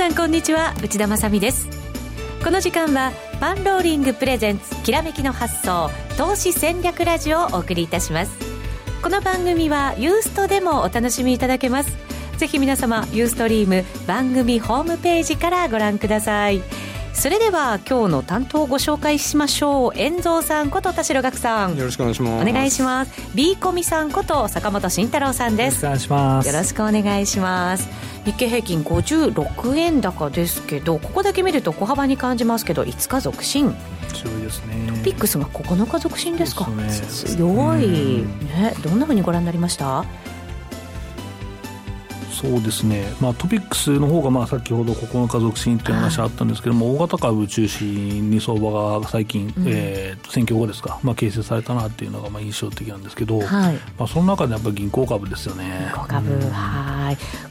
さんこんにちは内田まさです。この時間はパンローリングプレゼンツきらめきの発想投資戦略ラジオをお送りいたします。この番組はユーストでもお楽しみいただけます。ぜひ皆様ユーストリーム番組ホームページからご覧ください。それでは今日の担当をご紹介しましょう。遠蔵さんこと田代岳さん。よろしくお願いします。お願いします。B コミさんこと坂本慎太郎さんです。よろしくお願いします。よろしくお願いします。日経平均56円高ですけどここだけ見ると小幅に感じますけど5日続伸。強いですね。トピックスが9日続伸ですか？すね。強い。ねどんなふうにご覧になりました？そうですね、まあ、トピックスの方がまあ先ほど9日続伸という話あったんですけども、はい、大型株中心に相場が最近、うん、えー、選挙後ですか、まあ、形成されたなっていうのがまあ印象的なんですけど、はい、まあ、その中でやっぱり銀行株ですよね。銀行株、うん、はい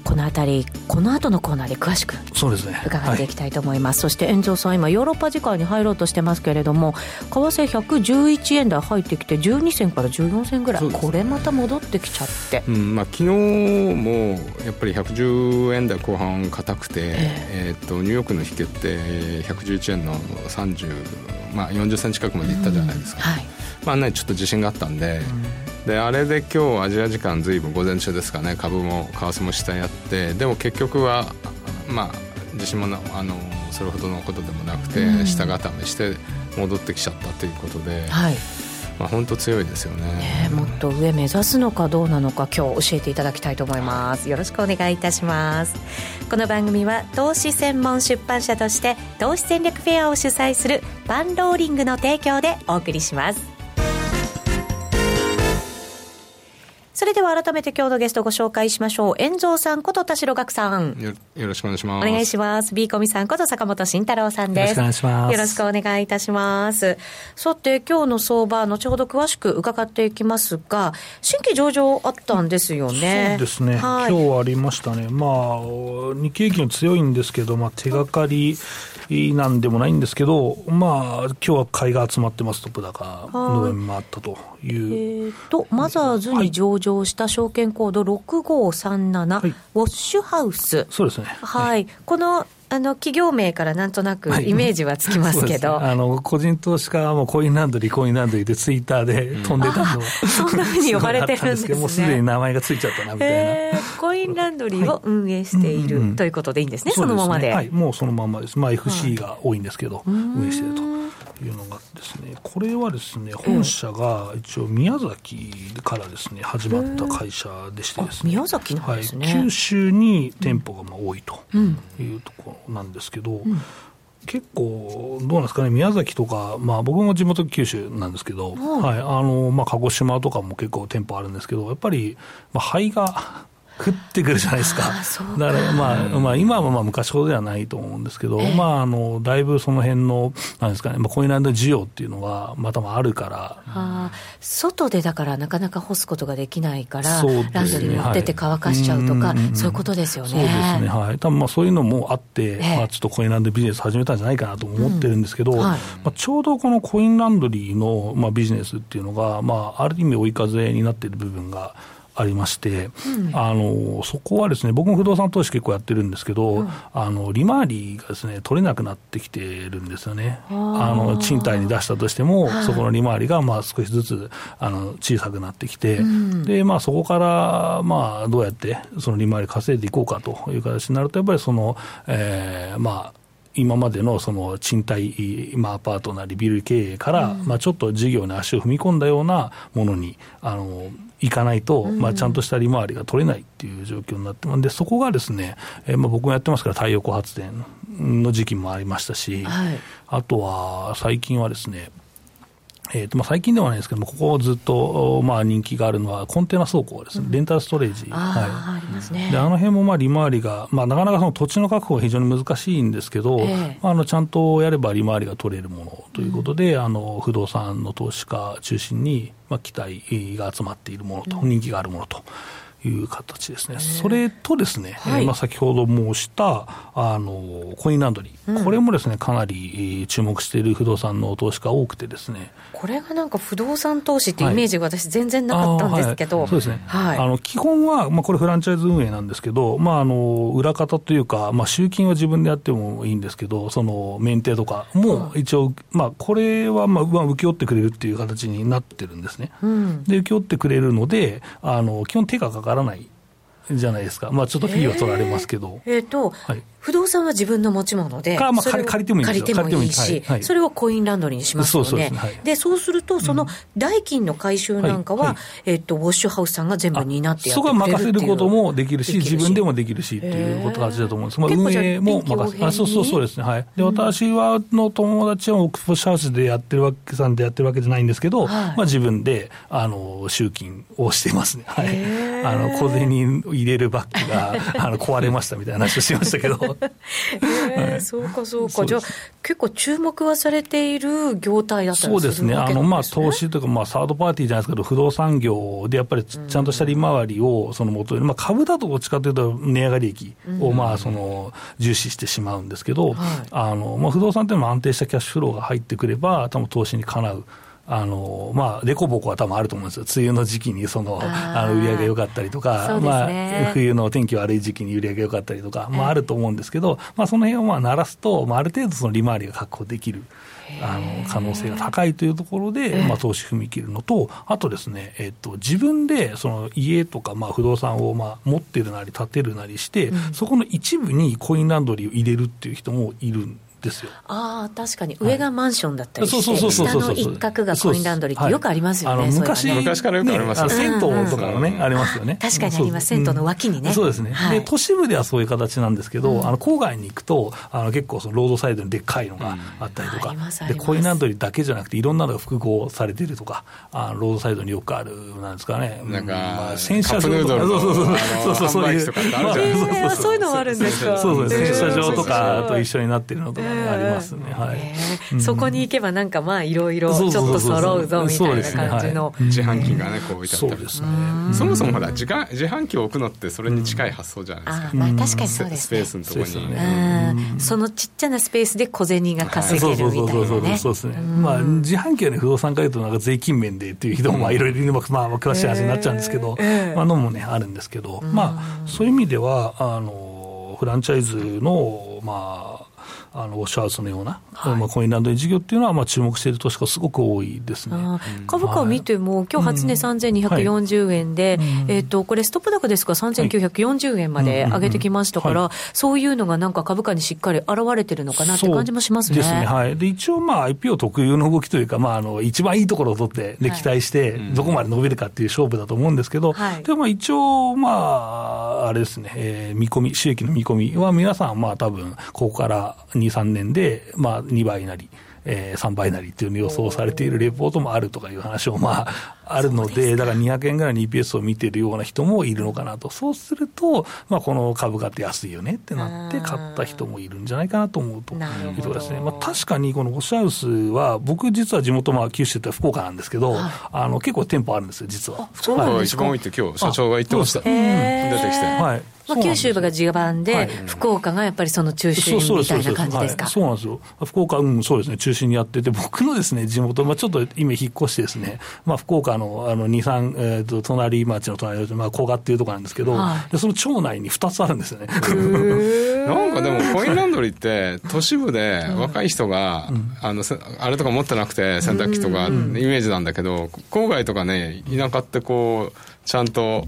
このあたり、この後のコーナーで詳しくそうですね。伺っていきたいと思います、はい、そして遠藤さん、今、ヨーロッパ時間に入ろうとしてますけれども、為替111円台入ってきて、12銭から14銭ぐらい、これまた戻ってきちゃって。うんまあ、昨日もやっぱり110円台後半硬くて、えー、えーとニューヨークの引けって111円の30、まあ、40銭近くまでいったじゃないですか、はい、まあね、ちょっと自信があったんで。であれで今日アジア時間ずいぶん午前中ですかね。株も為替も下にあってでも結局はまあ自信もあのそれほどのことでもなくて、下固めして戻ってきちゃったということで。はい。まあ、本当強いですよね、ね、もっと上目指すのかどうなのか今日教えていただきたいと思います。よろしくお願いいたします。この番組は投資専門出版社として投資戦略フェアを主催するパンローリングの提供でお送りしますれでは改めて今日のゲストご紹介しましょう。遠蔵さんこと田代岳さんよ。よろしくお願いします。お願いします。B コミさんこと坂本慎太郎さんです。よろしくお願いします。よろしくお願いいたします。さて、今日の相場、後ほど詳しく伺っていきますが、新規上場あったんですよね。そうですね。はい、今日ありましたね。まあ、日経平均強いんですけど、まあ、手がかり、なんでもないんですけど、まあ今日は買いが集まってます、トップ高。の上回ったという。えー、と、マザーズに上場した証券コード6537、はい、ウォッシュハウス。そうですね。はい、はい、このあの企業名からなんとなくイメージはつきますけど、はい、あの個人投資家はもうコインランドリー、コインランドリーでツイッターで飛んでたの、うん、そんなふうに呼ばれてるんですね。もうすでに名前がついちゃったなみたいな、えー、コインランドリーを運営している、はい、ということでいいんですね、そのままで。はい、もうそのままです、まあ、FC が多いんですけど、運営していると。いうのがですね、これはですね、本社が一応宮崎からですね、始まった会社でしてですね、宮崎なんですね、はい、九州に店舗がまあ多いというところなんですけど、うん。結構、どうなんですかね、宮崎とか、まあ、僕も地元九州なんですけど、はい。あのまあ、鹿児島とかも結構店舗あるんですけど、やっぱり、まあ、灰が降ってくるじゃないですか。だからまあ、まあ今はまあ昔ほどではないと思うんですけど、えー、まああの、だいぶその辺の、なんですかね、まあコインランド需要っていうのはまたあるから。あ外でだからなかなか干すことができないから、ね、ランドリーに持ってって乾かしちゃうとか、はい、そういうことですよね。そうですね。はい。多分まあそういうのもあって、えー、まあちょっとコインランドビジネス始めたんじゃないかなと思ってるんですけど、うんはい、まあちょうどこのコインランドリーのまあビジネスっていうのが、まあある意味追い風になっている部分が、ありまして、うん、あのそこはですね、僕も不動産投資結構やってるんですけど、うん、あの利回りがですね取れなくなってきてるんですよね。あの賃貸に出したとしても、そこの利回りがまあ少しずつあの小さくなってきて、うん、でまあそこからまあどうやってその利回り稼いでいこうかという形になるとやっぱりその、えー、まあ今までのその賃貸、まあ、アパートなりビル経営から、うん、まあ、ちょっと事業に足を踏み込んだようなものにあのいかないと、まあ、ちゃんとした利回りが取れないっていう状況になってでそこがですね、えー、まあ僕もやってますから太陽光発電の時期もありましたし、はい、あとは最近はですねえーとまあ、最近ではないですけども、ここずっと、まあ、人気があるのは、コンテナ倉庫です。ね、レンタルストレージ、あはい、ありますね、であの辺もまあ利回りが、まあ、なかなかその土地の確保が非常に難しいんですけど、えー、まあ、あのちゃんとやれば利回りが取れるものということで、うん、あの不動産の投資家中心に、まあ、期待が集まっているものと、人気があるものと。いう形ですね。それとですね、はい、まあ、先ほど申したあのコインランドリー、うん、これもですねかなり注目している不動産の投資家多くてですね。これがなんか不動産投資っていうイメージが私全然なかったんですけど、はい、そうですね。はい、あの基本はまあこれフランチャイズ運営なんですけど、まああの裏方というかまあ集金は自分でやってもいいんですけど、そのメンテとかも一応、まあこれはまあ請け負ってくれるっていう形になってるんですね。うん、で請け負ってくれるので、あの基本手がかからないじゃないですか、まあ、ちょっとフィーは取られますけど。えー、えー、と、はい、不動産は自分の持ち物で、まあ、借りてもいい借りてもいいし、はい、それをコインランドリーにしますよね。そうそうで、ねそうすると、その代金の回収なんかは、えっと、ウォッシュハウスさんが全部担ってやってくれるそこは任せることもできるし、自分でもできるしっていうことだと思うんです。まあ、運営も任せあそうそうそうですね。はい。で、私は、の友達はオックスフォッシュハウスでやってるわけさんでやってるわけじゃないんですけど、まあ、自分で、あの、集金をしてますね。はい。あの、小銭入れるバッグが、あの、壊れましたみたいな話をしましたけど。はい、そうか、そうか、じゃあ、結構注目はされている業態だったりそうですね、あのまあ、投資というか、まあ、サードパーティーじゃないですけど、不動産業でやっぱりちゃんとした利回りをその元に、まあ、株だとどっちかというと、値上がり益をまあその重視してしまうんですけど、あのまあ、不動産っていうのは安定したキャッシュフローが入ってくれば、多分投資にかなう。あのまあ、凸凹は多分あると思うんですよ、梅雨の時期にそのあの売り上げが良かったりとか、ね、まあ、冬の天気悪い時期に売り上げが良かったりとか、まあ、あると思うんですけど、まあ、その辺をまあ鳴らすと、まあ、ある程度その利回りが確保できる。あの可能性が高いというところで、まあ、投資踏み切るのと、あとですね、えっと、自分でその家とか、まあ、不動産をまあ持ってるなり、建てるなりして、そこの一部にコインランドリーを入れるっていう人もいるんですよ。ああ、確かに、上がマンションだったりして、下の一角がコインランドリーってよくありますよね、はい、昔、ね、昔からよくありますよね、銭湯とかのね、ありますよね。確かにあります、銭湯の脇にね。そうですね、で都市部ではそういう形なんですけど、あの郊外に行くと、あの結構、そのロードサイドにでっかいのがあったりとか、でコインランドリーだけじゃなくて、いろんなのが複合されてるとか、あロードサイドによくある、なんですかね、なんか、まあ、洗車場とか、そうそうそう、そうそう。いう、そういうのもあるんですか？そうそう、洗車場とかと一緒になってるのとかありますね。はい、そこに行けばなんかまあいろいろちょっと揃うぞみたいな感じの。自販機がねこう置いてあったりそ,、ね、そもそもほら自自販機を置くのってそれに近い発想じゃないですか、まあ確かにそうです、スペースのところに、ね、そのちっちゃなスペースで小銭が稼げるみたいなね。そうですね。まあ自販機はね不動産化いうとなんか税金面でっていう人もまあいろいろまあ詳しい話になっちゃうんですけど、まあのもねあるんですけど、まあそういう意味ではあのフランチャイズのまああのシャースのような、はい、まあ、コインランドリー事業っていうのは、まあ、注目している投資家、すごく多いですね。株価を見ても、今日初値3240円で、はい、えーと、これ、ストップ高ですが、3940円まで上げてきましたから、そういうのがなんか株価にしっかり現れてるのかなって感じもしますね。ですね。はい、で一応、まあ、IPO 特有の動きというか、まあ、あの一番いいところを取って、で期待して、どこまで伸びるかっていう勝負だと思うんですけど、はい、でも一応、まあ、あれですね、えー、見込み、収益の見込みは、皆さん、まあ多分ここから2、3年で、まあ、2倍なり、えー、3倍なりというのを予想されているレポートもあるとかいう話を、まあ、あるので、だから200円ぐらいの EPS を見てるような人もいるのかなと、そうすると、まあ、この株価って安いよねってなって、買った人もいるんじゃないかなと思うというところですね、まあ、確かにこのオシャウスは、僕、実は地元、まあ、九州って福岡なんですけど、はい、あの結構店舗あるんですよ、実は。福岡が一番多いって、今日社長が言ってました、出てきて。はいまあ、九州が地盤で、はい、福岡がやっぱりその中心みたいな感じですか？そうなんですよ、福岡、うん、そうですね、中心にやってて、僕のですね地元、まあ、ちょっと今、引っ越してですね、まあ、福岡のあの2、3、えーと、隣町の隣まあ、古賀っていうところなんですけど、はい、でその町内に2つあるんですよね。なんかでも、コインランドリーって、都市部で若い人が、うん、あのあれとか持ってなくて、洗濯機とか、イメージなんだけど、郊外とかね、田舎ってこう、ちゃんと。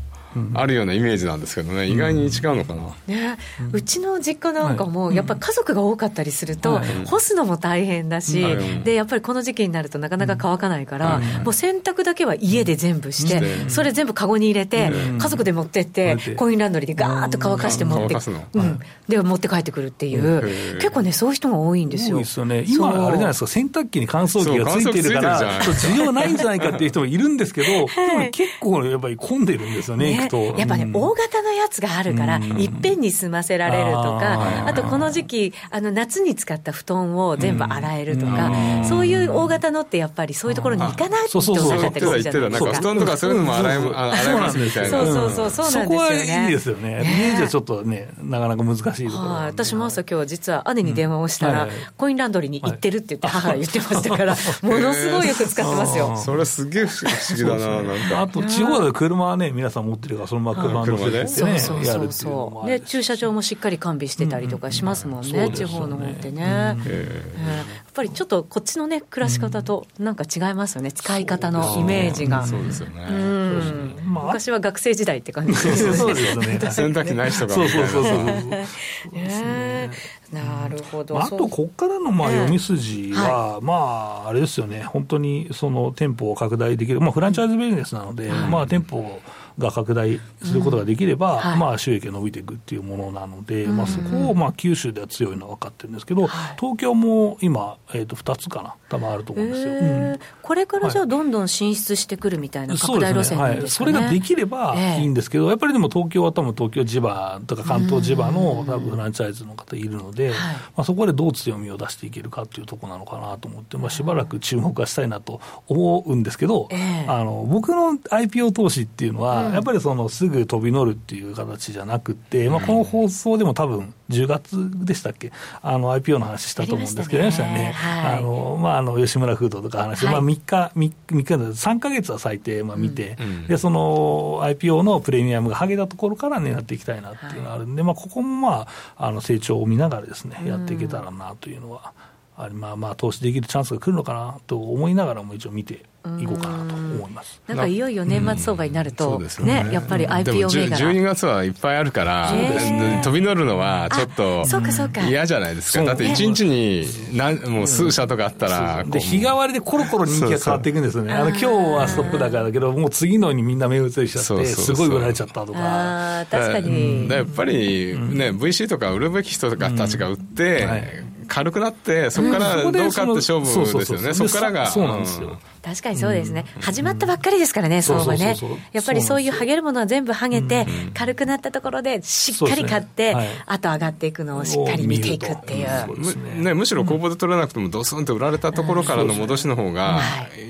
あるようなイメージなんですけどね、意外に違うのかな、ね、うちの実家なんかも、やっぱ家族が多かったりすると、干すのも大変だし、でやっぱりこの時期になるとなかなか乾かないから、もう洗濯だけは家で全部して、それ全部かごに入れて、家族で持ってって、コインランドリーでガーッと乾かして持って、うん、で持って帰ってくるっていう、結構ね、そういう人が多いんですよ。ですよね、今、あれじゃないですか、洗濯機に乾燥機がついてるから、需要ないんじゃないかっていう人もいるんですけど、でも結構やっぱり混んでるんですよね。くと、ね、やっぱね、うん、大型のやつがあるから、いっぺんに済ませられるとか、あとこの時期、あの夏に使った布団を全部洗えるとか、そういう大型のってやっぱりそういうところに行かないとなかったりするじゃないですか。布団とかそういうのも洗え洗えますみたいな。そうそうそう、そうなんですよね。そこはいいですよね。家じゃちょっとね、なかなか難しいところ。私も朝今日実は姉に電話をしたら、コインランドリーに行ってるって言って母が言ってましたから、ものすごいよく使ってますよ。それすげえ不思議だな、なんか。あと地方で車はね、皆さん持ってるから、そのまま車乗せてね、そうそうそうそう。で、駐車場もしっかり完備してたりとかしますもんね、地方の方ってね。やっぱりちょっとこっちのね、暮らし方となんか違いますよね、使い方のイメージが。そうですよね。昔は学生時代って感じですよね。そうですね。洗濯機ない人が。そうそうそうそう。なるほど。あと、ここからのまあ読み筋は、まあ、あれですよね、本当にその店舗を拡大できる、まあ、フランチャイズビジネスなので、まあ、店舗をが拡大することができれば、うん。はい、まあ、収益が伸びていくっていうものなので、うん、まあ、そこをまあ九州では強いのは分かってるんですけど、はい、東京も今、えー、と2つかな、多分あると思うんですよ、うん、これからじゃあ、どんどん進出してくるみたいな拡大路線なんですか、ね、それができればいいんですけど、やっぱりでも東京は多分東京地場とか関東地場の多分フランチャイズの方いるので、まあ、そこでどう強みを出していけるかっていうところなのかなと思って、まあ、しばらく注目はしたいなと思うんですけど、あの僕の IPO 投資っていうのは、やっぱりそのすぐ飛び乗るっていう形じゃなくて、まあ、この放送でも多分10月でしたっけ、あの IPO の話したと思うんですけど、ありましたね、はい、あのまあ、あの吉村フードとか話、はい、まあ、3日、3, 3日3か月は最低、まあ、見て、うん、で、その IPO のプレミアムがはげたところから狙っていきたいなっていうのがあるんで、まあ、ここもまあ、あの成長を見ながらですね、やっていけたらなというのは。あまあまあ投資できるチャンスが来るのかなと思いながらも一応見ていこうかなと思います。なんかいよいよ年末相場になると、ね、ねやっぱり IPO 銘柄。12月はいっぱいあるから、飛び乗るのはちょっと嫌じゃないですか、だって1日に何もう数社とかあったら、で日替わりでコロコロ人気が変わっていくんですよね、あの今日はストップ高だけど、もう次のにみんな目移りしちゃって、すごい売られちゃったとか。確かに。やっぱりね、VC とか売るべき人とかたちが売って、軽くなって、そこからどうかって勝負ですよね、そこからが。そうなんですよ。確かにそうですね、うん、始まったばっかりですからね、相場ね、やっぱりそういうはげるものは全部はげて、軽くなったところでしっかり買って、ね。はい、あと上がっていくのをしっかり見ていくっていう。むね、むしろ公募で取らなくても、ドスンと売られたところからの戻しの方が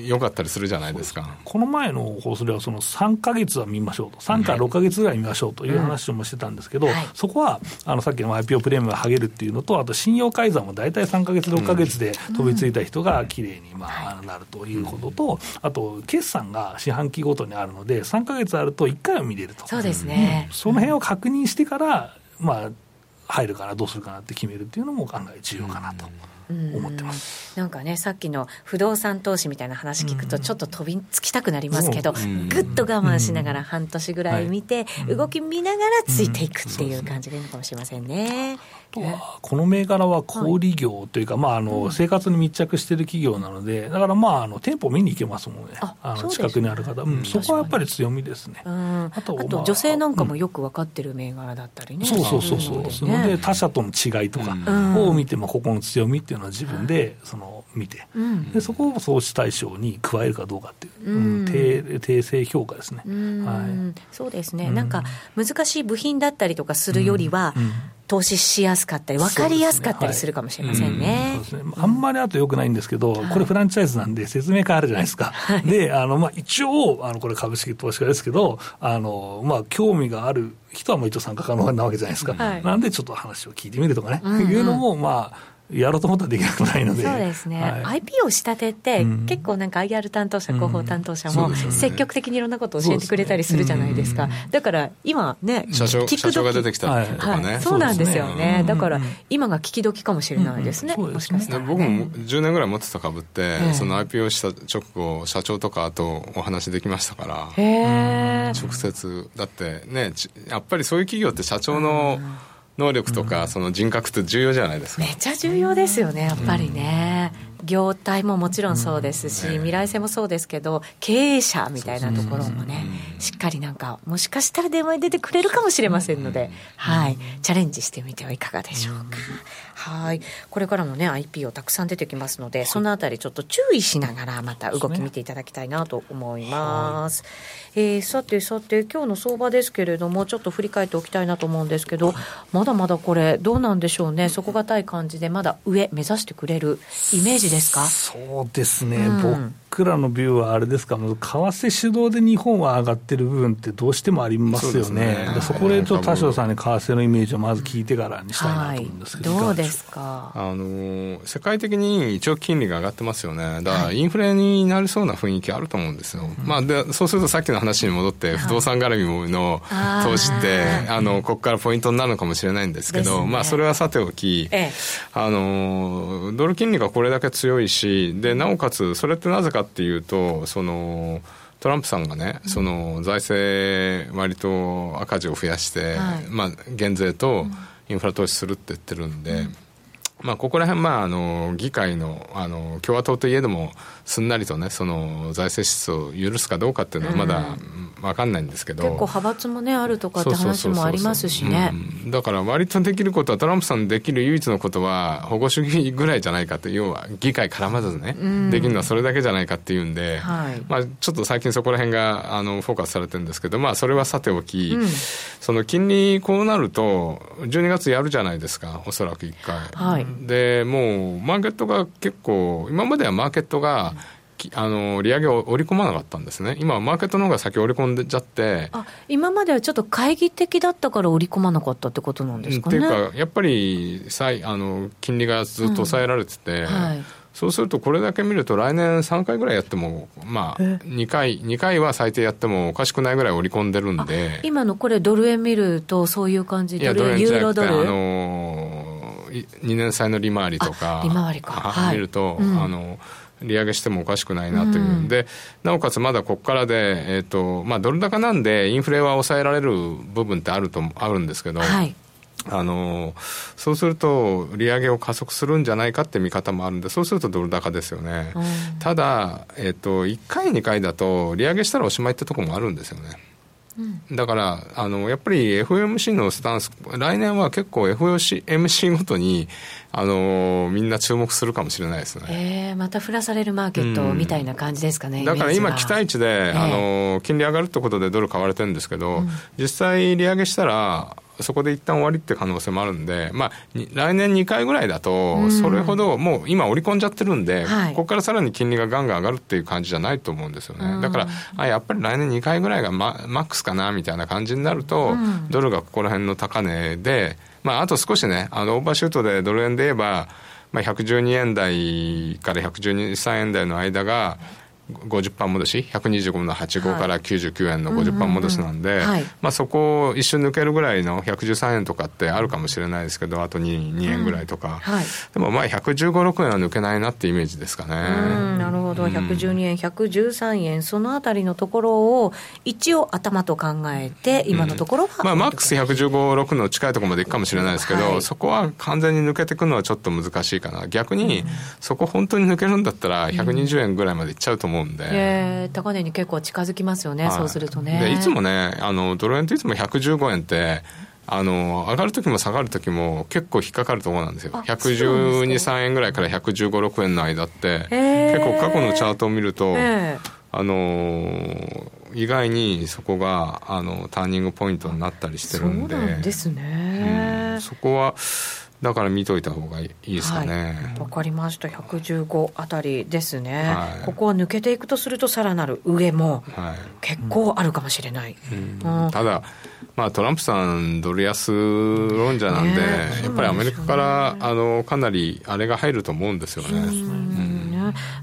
良かったりするじゃないですか。この前の放送では、その3か月は見ましょうと、3から6か月ぐらい見ましょうという話もしてたんですけど、はい、そこはあのさっきの IPO プレミアムがはげるっていうのと、あと信用改ざんも大体3か月、6か月で飛びついた人がきれいにまあなるということと、あとと、決算が四半期ごとにあるので、3か月あると1回は見れると。そうですね。うん、その辺を確認してから、まあ、入るかな、どうするかなって決めるっていうのも案外重要かなと。思ってます。なんかね、さっきの不動産投資みたいな話聞くと、ちょっと飛びつきたくなりますけど、ぐっと我慢しながら半年ぐらい見て、動き見ながらついていくっていう感じがいいのかもしれませんね。この銘柄は小売業というか、まあ、あの生活に密着している企業なので、だからまあ、あの店舗見に行けますもんね、あの近くにある方、うん、そこはやっぱり強みですね。あと、まあ、女性なんかもよく分かってる銘柄だったりね。そうそうそうそう、そので他社との違いとかを見ても、ここの強みっていうのは自分でその見て、でそこを投資対象に加えるかどうかっていう、うん、訂正評価ですね。はい、そうですね、なんか難しい部品だったりとかするよりは、投資しやすかったり、分かりやすかったりするかもしれませんね。そうですね、あんまりあとよくないんですけど、これフランチャイズなんで説明会あるじゃないですか。で、あの、まあ、一応、あの、これ株式投資家ですけど、あの、まあ、興味がある人はもう一応参加可能なわけじゃないですか。なんでちょっと話を聞いてみるとかね、いうのも、まあ、やろうと思ったらできなくないので。そうですね。はい、IP を仕立てて、うん、結構なんか IR 担当者、広報担当者も、積極的にいろんなことを教えてくれたりするじゃないですか。だから今ね、社長社長が出てきたりとかね、はい。そうなんですよね。だから今が聞き時かもしれないですね。もしかしたら、僕も10年ぐらい持ってた株って、その IPO した直後、社長とかとお話できましたから、直接。だってね、やっぱりそういう企業って社長の、能力とか、その人格って重要じゃないですか。めっちゃ重要ですよね、やっぱりね。業態ももちろんそうですし、未来性もそうですけど、経営者みたいなところもね、しっかりなんか、もしかしたら電話に出てくれるかもしれませんので、はい、チャレンジしてみてはいかがでしょうか。はい、これからもね、IP をたくさん出てきますので、そのあたりちょっと注意しながら、また動き見ていただきたいなと思います。えー、さてさて、今日の相場ですけれども、ちょっと振り返っておきたいなと思うんですけど、まだまだこれ、どうなんでしょうね、底堅い感じで、まだ上目指してくれるイメージですか？そうですね、うん、僕らのビューはあれですか、為替主導で日本は上がってる部分ってどうしてもありますよね、そ、ね、そこでちょっと田代さんに為替のイメージをまず聞いてからにしたいなと思うんですけど、はい、どうですか？あの世界的に長期金利が上がってますよね、だからインフレになりそうな雰囲気あると思うんですよ、はい、まあで、そうするとさっきの話に戻って、不動産絡みの投資って、あのここからポイントになるのかもしれないんですけど、ね、まあ、それはさておき、ええ、あのドル金利がこれだけ強いし、でなおかつ、それってなぜかっていうと、そのトランプさんがね、その財政、割と赤字を増やして、はい、まあ、減税とインフラ投資するって言ってるんで。うん。まあ、ここら辺、まあ、あの議会のあの共和党といえどもすんなりとねその財政支出を許すかどうかっていうのはまだ分かんないんですけど、結構派閥もねあるとかって話もありますしね。だから割とできることはトランプさんできる唯一のことは保護主義ぐらいじゃないかと要は議会絡まずね、できるのはそれだけじゃないかっていうんで、はい、まあ、ちょっと最近そこら辺があのフォーカスされてるんですけど、まあ、それはさておき、うん、その金利こうなると12月やるじゃないですかおそらく1回。はい。でもうマーケットが結構今まではマーケットが、あの利上げを織り込まなかったんですね、今はマーケットの方が先織り込んでちゃって。あ今まではちょっと懐疑的だったから織り込まなかったってことなんですかね。っていうか、やっぱりあの金利がずっと抑えられてて、うんはい。そうするとこれだけ見ると来年3回ぐらいやってもまあ2回2回は最低やってもおかしくないぐらい織り込んでるんで。今のこれドル円見るとそういう感じでユーロドル？あの2年債の利回りとか利回りか、はい、見ると、うん、あの利上げしてもおかしくないなというんで、なおかつまだここからで、えーとまあ、ドル高なんで、インフレは抑えられる部分ってあるとあるんですけど、はい、あのそうすると、利上げを加速するんじゃないかって見方もあるんで、そうするとドル高ですよね。ただ、えーと、1回、2回だと、利上げしたらおしまいってところもあるんですよね。だからあのやっぱり FOMC のスタンス来年は結構 FOMC ごとにあのみんな注目するかもしれないですね、えー、また振らされるマーケットみたいな感じですかね、うん、だから今期待値で、えー、あの金利上がるってことでドル買われてるんですけど、うん、実際利上げしたらそこで一旦終わりって可能性もあるんで、まあ、来年2回ぐらいだと、それほどもう今、織り込んじゃってるんで、ここからさらに金利がガンガン上がるっていう感じじゃないと思うんですよね。だから、あやっぱり来年2回ぐらいがママックスかなみたいな感じになると、ドルがここら辺の高値で、まあ、あと少しね、あのオーバーシュートでドル円で言えば、まあ、112円台から112、3円台の間が、50パン戻し125の85から99円の50パン戻しなんで、まあ、そこを一瞬抜けるぐらいの113円とかってあるかもしれないですけどあと 2, 2円ぐらいとか、はい、でもまあ115、6円は抜けないなってイメージですかね。なるほど。112円、113円そのあたりのところを一応頭と考えて今のところは、うん、まあ、マックス115、6の近いところまでいくかもしれないですけど、はい、そこは完全に抜けていくのはちょっと難しいかな。逆に、そこ本当に抜けるんだったら120円ぐらいまでいっちゃうと思う思うんで、えー、高値に結構近づきますよね、はい、そうするとね。でいつもねあのドル円っていつも115円ってあの上がる時も下がる時も結構引っかかるところなんですよ。112、3円ぐらいから115、6円の間って、結構過去のチャートを見ると、えー、あの意外にそこがあのターニングポイントになったりしてるんで。そうなんですね、うん、そこはだから見といた方がいいですかね。わ、はい、かりました。115あたりですね、はい、ここは抜けていくとすると、さらなる上も結構あるかもしれない。うん。うん、ただ、まあ、トランプさん、ドル安論者なんで、ね、やっぱりアメリカからあのかなりあれが入ると思うんですよね。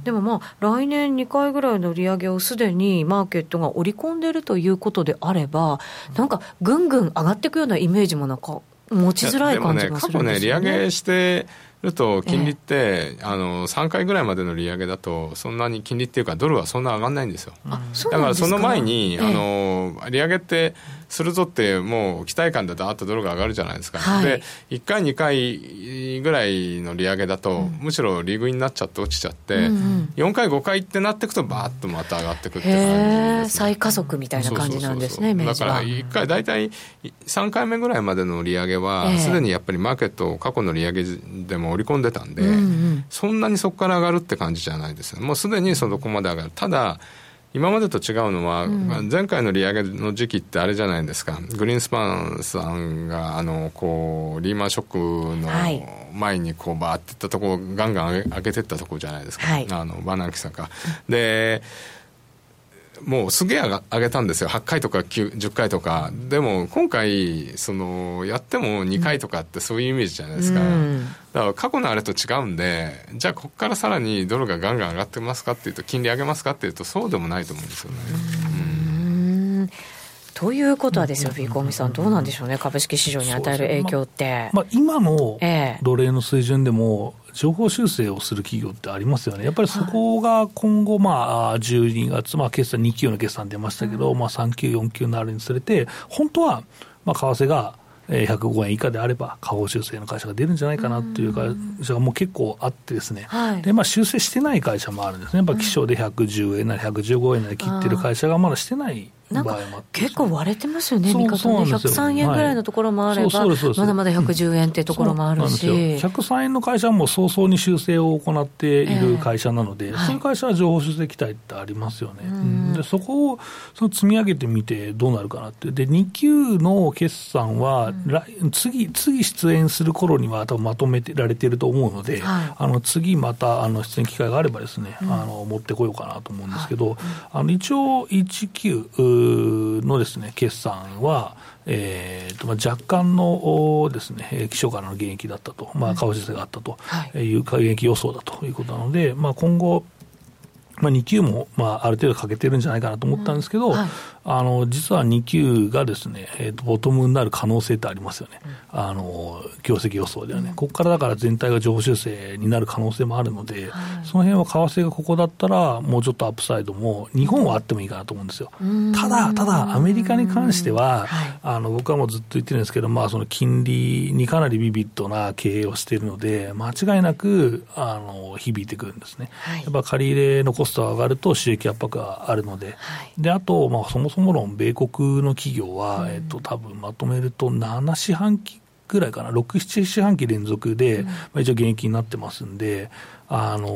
でもまあ、来年2回ぐらいの利上げをすでにマーケットが織り込んでいるということであれば、なんかぐんぐん上がっていくようなイメージもなんか持ちづらい感じがするんですよね、ね過去ね、利上げして、ると金利って、あの3回ぐらいまでの利上げだとそんなに金利っていうかドルはそんな上がらないんですよ、だからその前に、あの利上げってするぞってもう期待感でだーっとドルが上がるじゃないですか、はい、で1回2回ぐらいの利上げだと、うん、むしろ利食いになっちゃって落ちちゃって、うんうん、4回5回ってなっていくとバーッとまた上がっていくって感じ再加速みたいな感じなんですねだから1回大体3回目ぐらいまでの利上げはすで、にやっぱりマーケット過去の利上げでも織り込んでたんで、うんうん、そんなにそこから上がるって感じじゃないですよもうすでにそこまで上がる。ただ今までと違うのは、うん、前回の利上げの時期ってあれじゃないですか、グリーンスパンさんがあのこうリーマンショックの前にこうバーっていったところ、ガンガン上げ上げていったところじゃないですか、はい、あのバナンキさんが。でもうすげえ上げたんですよ、8回とか10回とか、でも今回、そのやっても2回とかってそういうイメージじゃないですか、うん、だから過去のあれと違うんで、じゃあ、ここからさらにドルがガンガン上がってますかっていうと、金利上げますかっていうと、そうでもないと思うんですよね。うんということはですよ、フィーコミさん、どうなんでしょうね、株式市場に与える影響って。まあ、今の奴隷の水準でも、情報修正をする企業ってありますよね、やっぱりそこが今後、まあ、12月、まあ、決算2級の決算出ましたけど、まあ、3級、4級になるにつれて、本当は、まあ、為替が105円以下であれば、下方修正の会社が出るんじゃないかなっていう会社がもう結構あってですね、はい、でまあ、修正してない会社もあるんですね、やっぱ気象で110円なり115円なり切ってる会社がまだしてないなんか結構割れてますよね、見方ね、103円ぐらいのところもあれば、まだまだ110円っていうところもあるし、103円の会社はもう早々に修正を行っている会社なので、えー、そういう会社は情報修正期待ってありますよね、はい、でそこをその積み上げてみてどうなるかなって、で2級の決算は、うん、次、次出演する頃には多分まとめてられてると思うので、はい、あの次またあの出演機会があればですね、うん、あの持ってこようかなと思うんですけど、はい、あの一応1級のですね、決算は、えーとまあ、若干のですね、基礎からの減益だったと、まあ、為替があったとい。う減益予想だということなので、まあ、今後、まあ、2級も、まあ、ある程度かけてるんじゃないかなと思ったんですけど、うん。はい、あの実は2級がですね、えーと、ボトムになる可能性ってありますよね、うん、あの業績予想ではね、うん、ここからだから全体が上方修正になる可能性もあるので、はい、その辺は為替がここだったら、もうちょっとアップサイドも、日本はあってもいいかなと思うんですよ。ただ、ただ、アメリカに関しては、あの僕はもうずっと言ってるんですけど、まあ、その金利にかなりビビッドな経営をしているので、間違いなくあの響いてくるんですね。はい、やっぱ借り入れのコストが上がると収益圧迫があるので、であと、まあ、そもそも米国の企業は、うん、えっと多分まとめると7四半期ぐらいかな、6、7四半期連続で、まあ、一応減益になってますんで、あの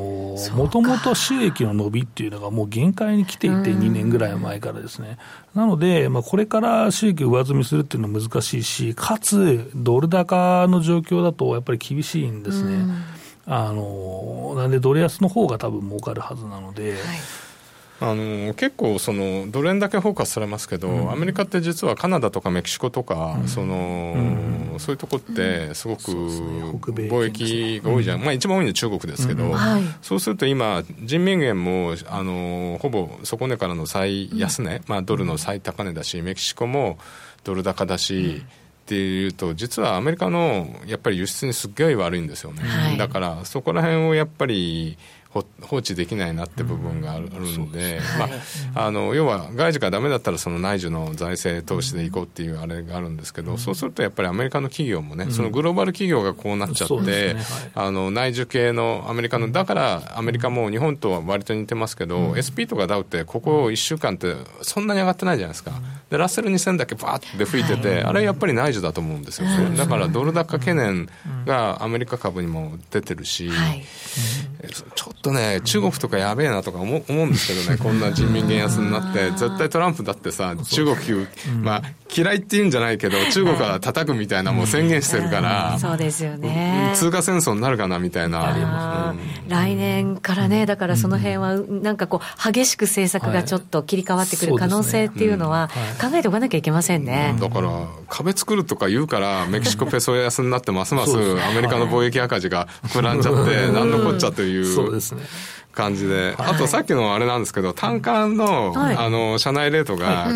もともと収益の伸びっていうのがもう限界に来ていて、2年ぐらい前からですね。なので、まあ、これから収益上積みするっていうのは難しいし、かつ、ドル高の状況だとやっぱり厳しいんですね。あのなんで、ドル安の方が多分儲かるはずなので。はいあの結構そのドル円だけフォーカスされますけど、うん、アメリカって実はカナダとかメキシコとか、うん、その、うん、そういうとこってすごく貿易が多いじゃん、まあ、一番多いのは中国ですけど、そうすると今人民元もあのほぼ底値からの最安値、まあ、ドルの最高値だしメキシコもドル高だし、っていうと実はアメリカのやっぱり輸出にすっごい悪いんですよね、はい、だからそこら辺をやっぱり放置できないなって部分があるんで、まあ、あの要は外需がだめだったらその内需の財政投資でいこうっていうあれがあるんですけど、そうするとやっぱりアメリカの企業もね、そのグローバル企業がこうなっちゃって、あの内需系のアメリカのだからアメリカも日本とは割と似てますけど、SP とかダウってここ1週間ってそんなに上がってないじゃないですか、でラッセル2000だけバーって吹いてて、あれやっぱり内需だと思うんですよ、だからドル高懸念がアメリカ株にも出てるし、ちょっとね、中国とかやべえなとか思思うんですけどね、こんな人民元安になって、絶対トランプだってさ、中国、まあ、嫌いって言うんじゃないけど、中国は叩くみたいなもう宣言してるから、そうですよね。通貨戦争になるかなみたいな。来年からね、だからその辺は、なんかこう、激しく政策がちょっと切り替わってくる可能性っていうのは、考えておかなきゃいけませんね。だから、壁作るとか言うから、メキシコペソ安になって、ますますアメリカの貿易赤字が膨らんじゃって、なんのこっちゃという。そうですね。感じで、あとさっきのあれなんですけど、単価の、あの、社内レートが、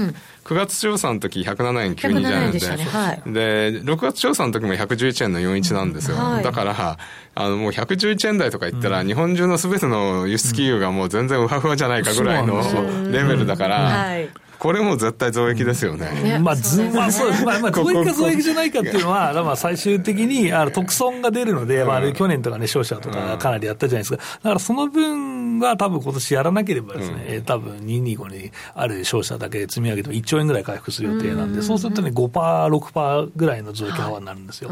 9月調査の時107円92じゃないんでで、ね。はい、で6月調査の時も111円の41なんですよ、はい、だからあのもう111円台とか言ったら、日本中のすべての輸出企業がもう全然ウハウハじゃないかぐらいのレベルだから、これも絶対増益ですよね。まあ、ず、まあ、そう、まあ、まあ、増益か増益じゃないかっていうのは、まあ、最終的に、あの、特損が出るので、まあ、去年とかね、商社とかかなりやったじゃないですか。だから、その分は多分今年やらなければですね、多分225にある商社だけ積み上げても1兆円ぐらい回復する予定なんで、そうするとね、5%、6%ぐらいの増益幅になるんですよ。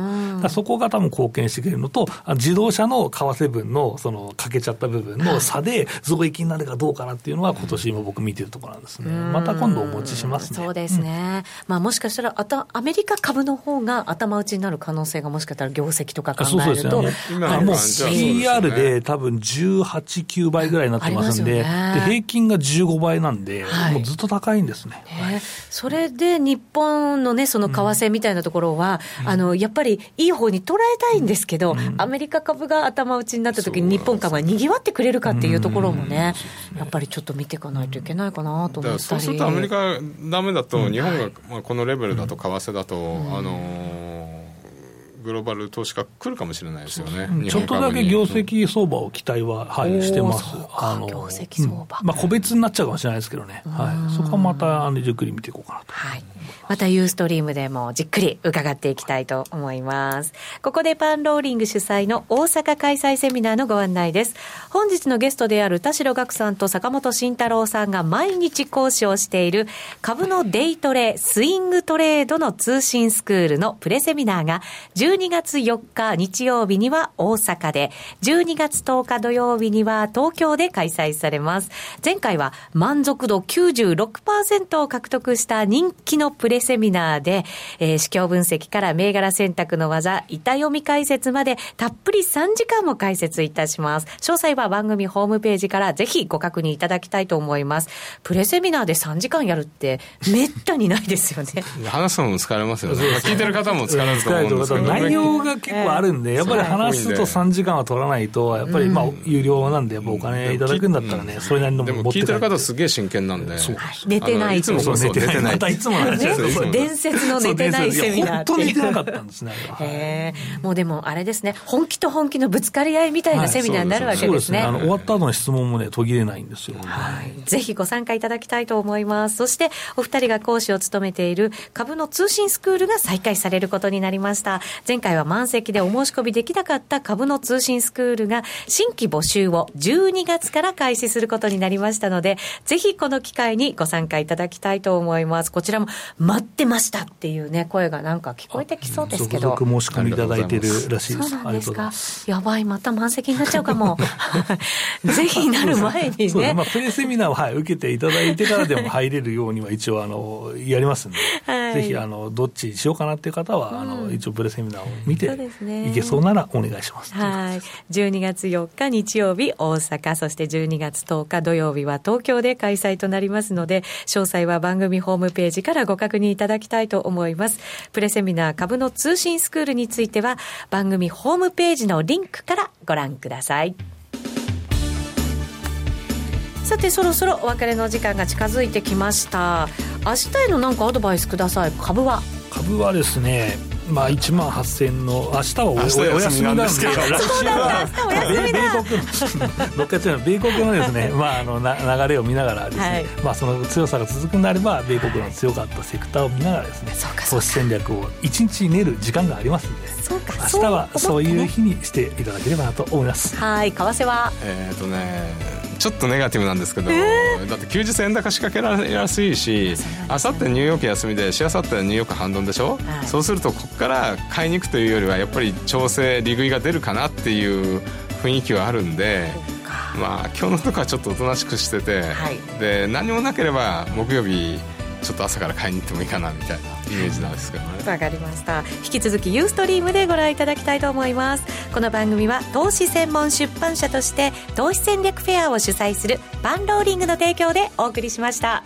そこが多分貢献してくれるのと、自動車の為替分の、その、かけちゃった部分の差で増益になるかどうかなっていうのは、今年今僕見てるところなんですね。また今度お持ちします、ね、そうですね、うん、まあ、もしかしたらあた、アメリカ株の方が頭打ちになる可能性がもしかしたら業績とか考えると、そうですね、もう PR で多分18、9倍ぐらいになってますんで、で平均が15倍なんで、はい、もうずっと高いんですね。ね。それで日本のね、その為替みたいなところは、うん、あのやっぱりいい方に捉えたいんですけど、うん、アメリカ株が頭打ちになったときに、日本株がにぎわってくれるかっていうところもね、やっぱりちょっと見ていかないといけないかなと思ったり。そうするとアメリカダメだと、日本が、まあ、このレベルだと、為替だと、あのグローバル投資家来るかもしれないですよね。ちょっとだけ業績相場を期待は、はい、してます。あの、業績相場、まあ、個別になっちゃうかもしれないですけどね。はい。そこはまた、あの、じっくり見ていこうかなと。はい。またユーストリームでもじっくり伺っていきたいと思います。ここでパンローリング主催の大阪開催セミナーのご案内です。本日のゲストである田代岳さんと坂本慎太郎さんが毎日講師をしている株のデイトレ、スイングトレードの通信スクールのプレセミナーが12月4日日曜日には大阪で、12月10日土曜日には東京で開催されます。前回は満足度96%を獲得した人気のプレセミナーで、えー、指標分析から銘柄選択の技、板読み解説までたっぷり3時間も解説いたします。詳細は番組ホームページからぜひご確認いただきたいと思います。プレセミナーで3時間やるってめったにないですよね。話すのも疲れますよね。聞いてる方も疲れると思うんですけど、内容が結構あるんで、やっぱり話すと3時間は取らないと、やっぱりまあ有料なんで、お金いただくんだったらね、それなりのもでも聞いてる方すげえ真剣なんで。寝てないいつもそう寝てない。またいつも話伝説の寝てないセミナーって本当に寝てなかったんですね。へもうでもあれですね、本気と本気のぶつかり合いみたいなセミナーになるわけですね。はい、すね。あの終わった後の質問もね、途切れないんですよ。はい。ぜひご参加いただきたいと思います。そして、お二人が講師を務めている株の通信スクールが再開されることになりました。前回は満席でお申し込みできなかった株の通信スクールが新規募集を12月から開始することになりましたので、ぜひこの機会にご参加いただきたいと思います。こちらも待ってましたっていうね、声がなんか聞こえてきそうですけど。申し込みいただいてるらしいです。そうなんですか？やばい、また満席になっちゃうかも。ぜひなる前にね。まあ、プレセミナーを、はい、受けていただいてからでも入れるようには一応、あの、やりますんで、はい、ぜひ、あの、どっちにしようかなっていう方は、うん、あの、一応プレセミナーを見て、ね、いけそうならお願いします。はい。12月4日日曜日、大阪、そして12月10日土曜日は東京で開催となりますので、詳細は番組ホームページからご確確認いただきたいと思います。プレセミナー株の通信スクールについては、番組ホームページのリンクからご覧ください。さてそろそろお別れの時間が近づいてきました明日への何かアドバイスください株は？株はですねまあ、1万8000の明日はお休みなんですけど。来週は。米国の米国のですね、まあ、あのな流れを見ながらですね、はい、まあ、その強さが続くんであれば米国の強かったセクターを見ながらですね投資戦略を1日練る時間がありますんで明日はそういう日にしていただければなと思います。はい為替は。えっ、とねちょっとネガティブなんですけど、えー、だって休日円高仕掛けられやすいしあさってニューヨーク休みでしあさってニューヨーク反動でしょ、はい、そうするとここから買いに行くというよりはやっぱり調整利食いが出るかなっていう雰囲気はあるんで。まあ今日のとこはちょっとおとなしくしてて、はい、で何もなければ木曜日ちょっと朝から買いに行ってもいいかなみたいなイメージなんですけどね。わかりました。引き続きユーストリームでご覧いただきたいと思います。この番組は投資専門出版社として投資戦略フェアを主催するバンローリングの提供でお送りしました。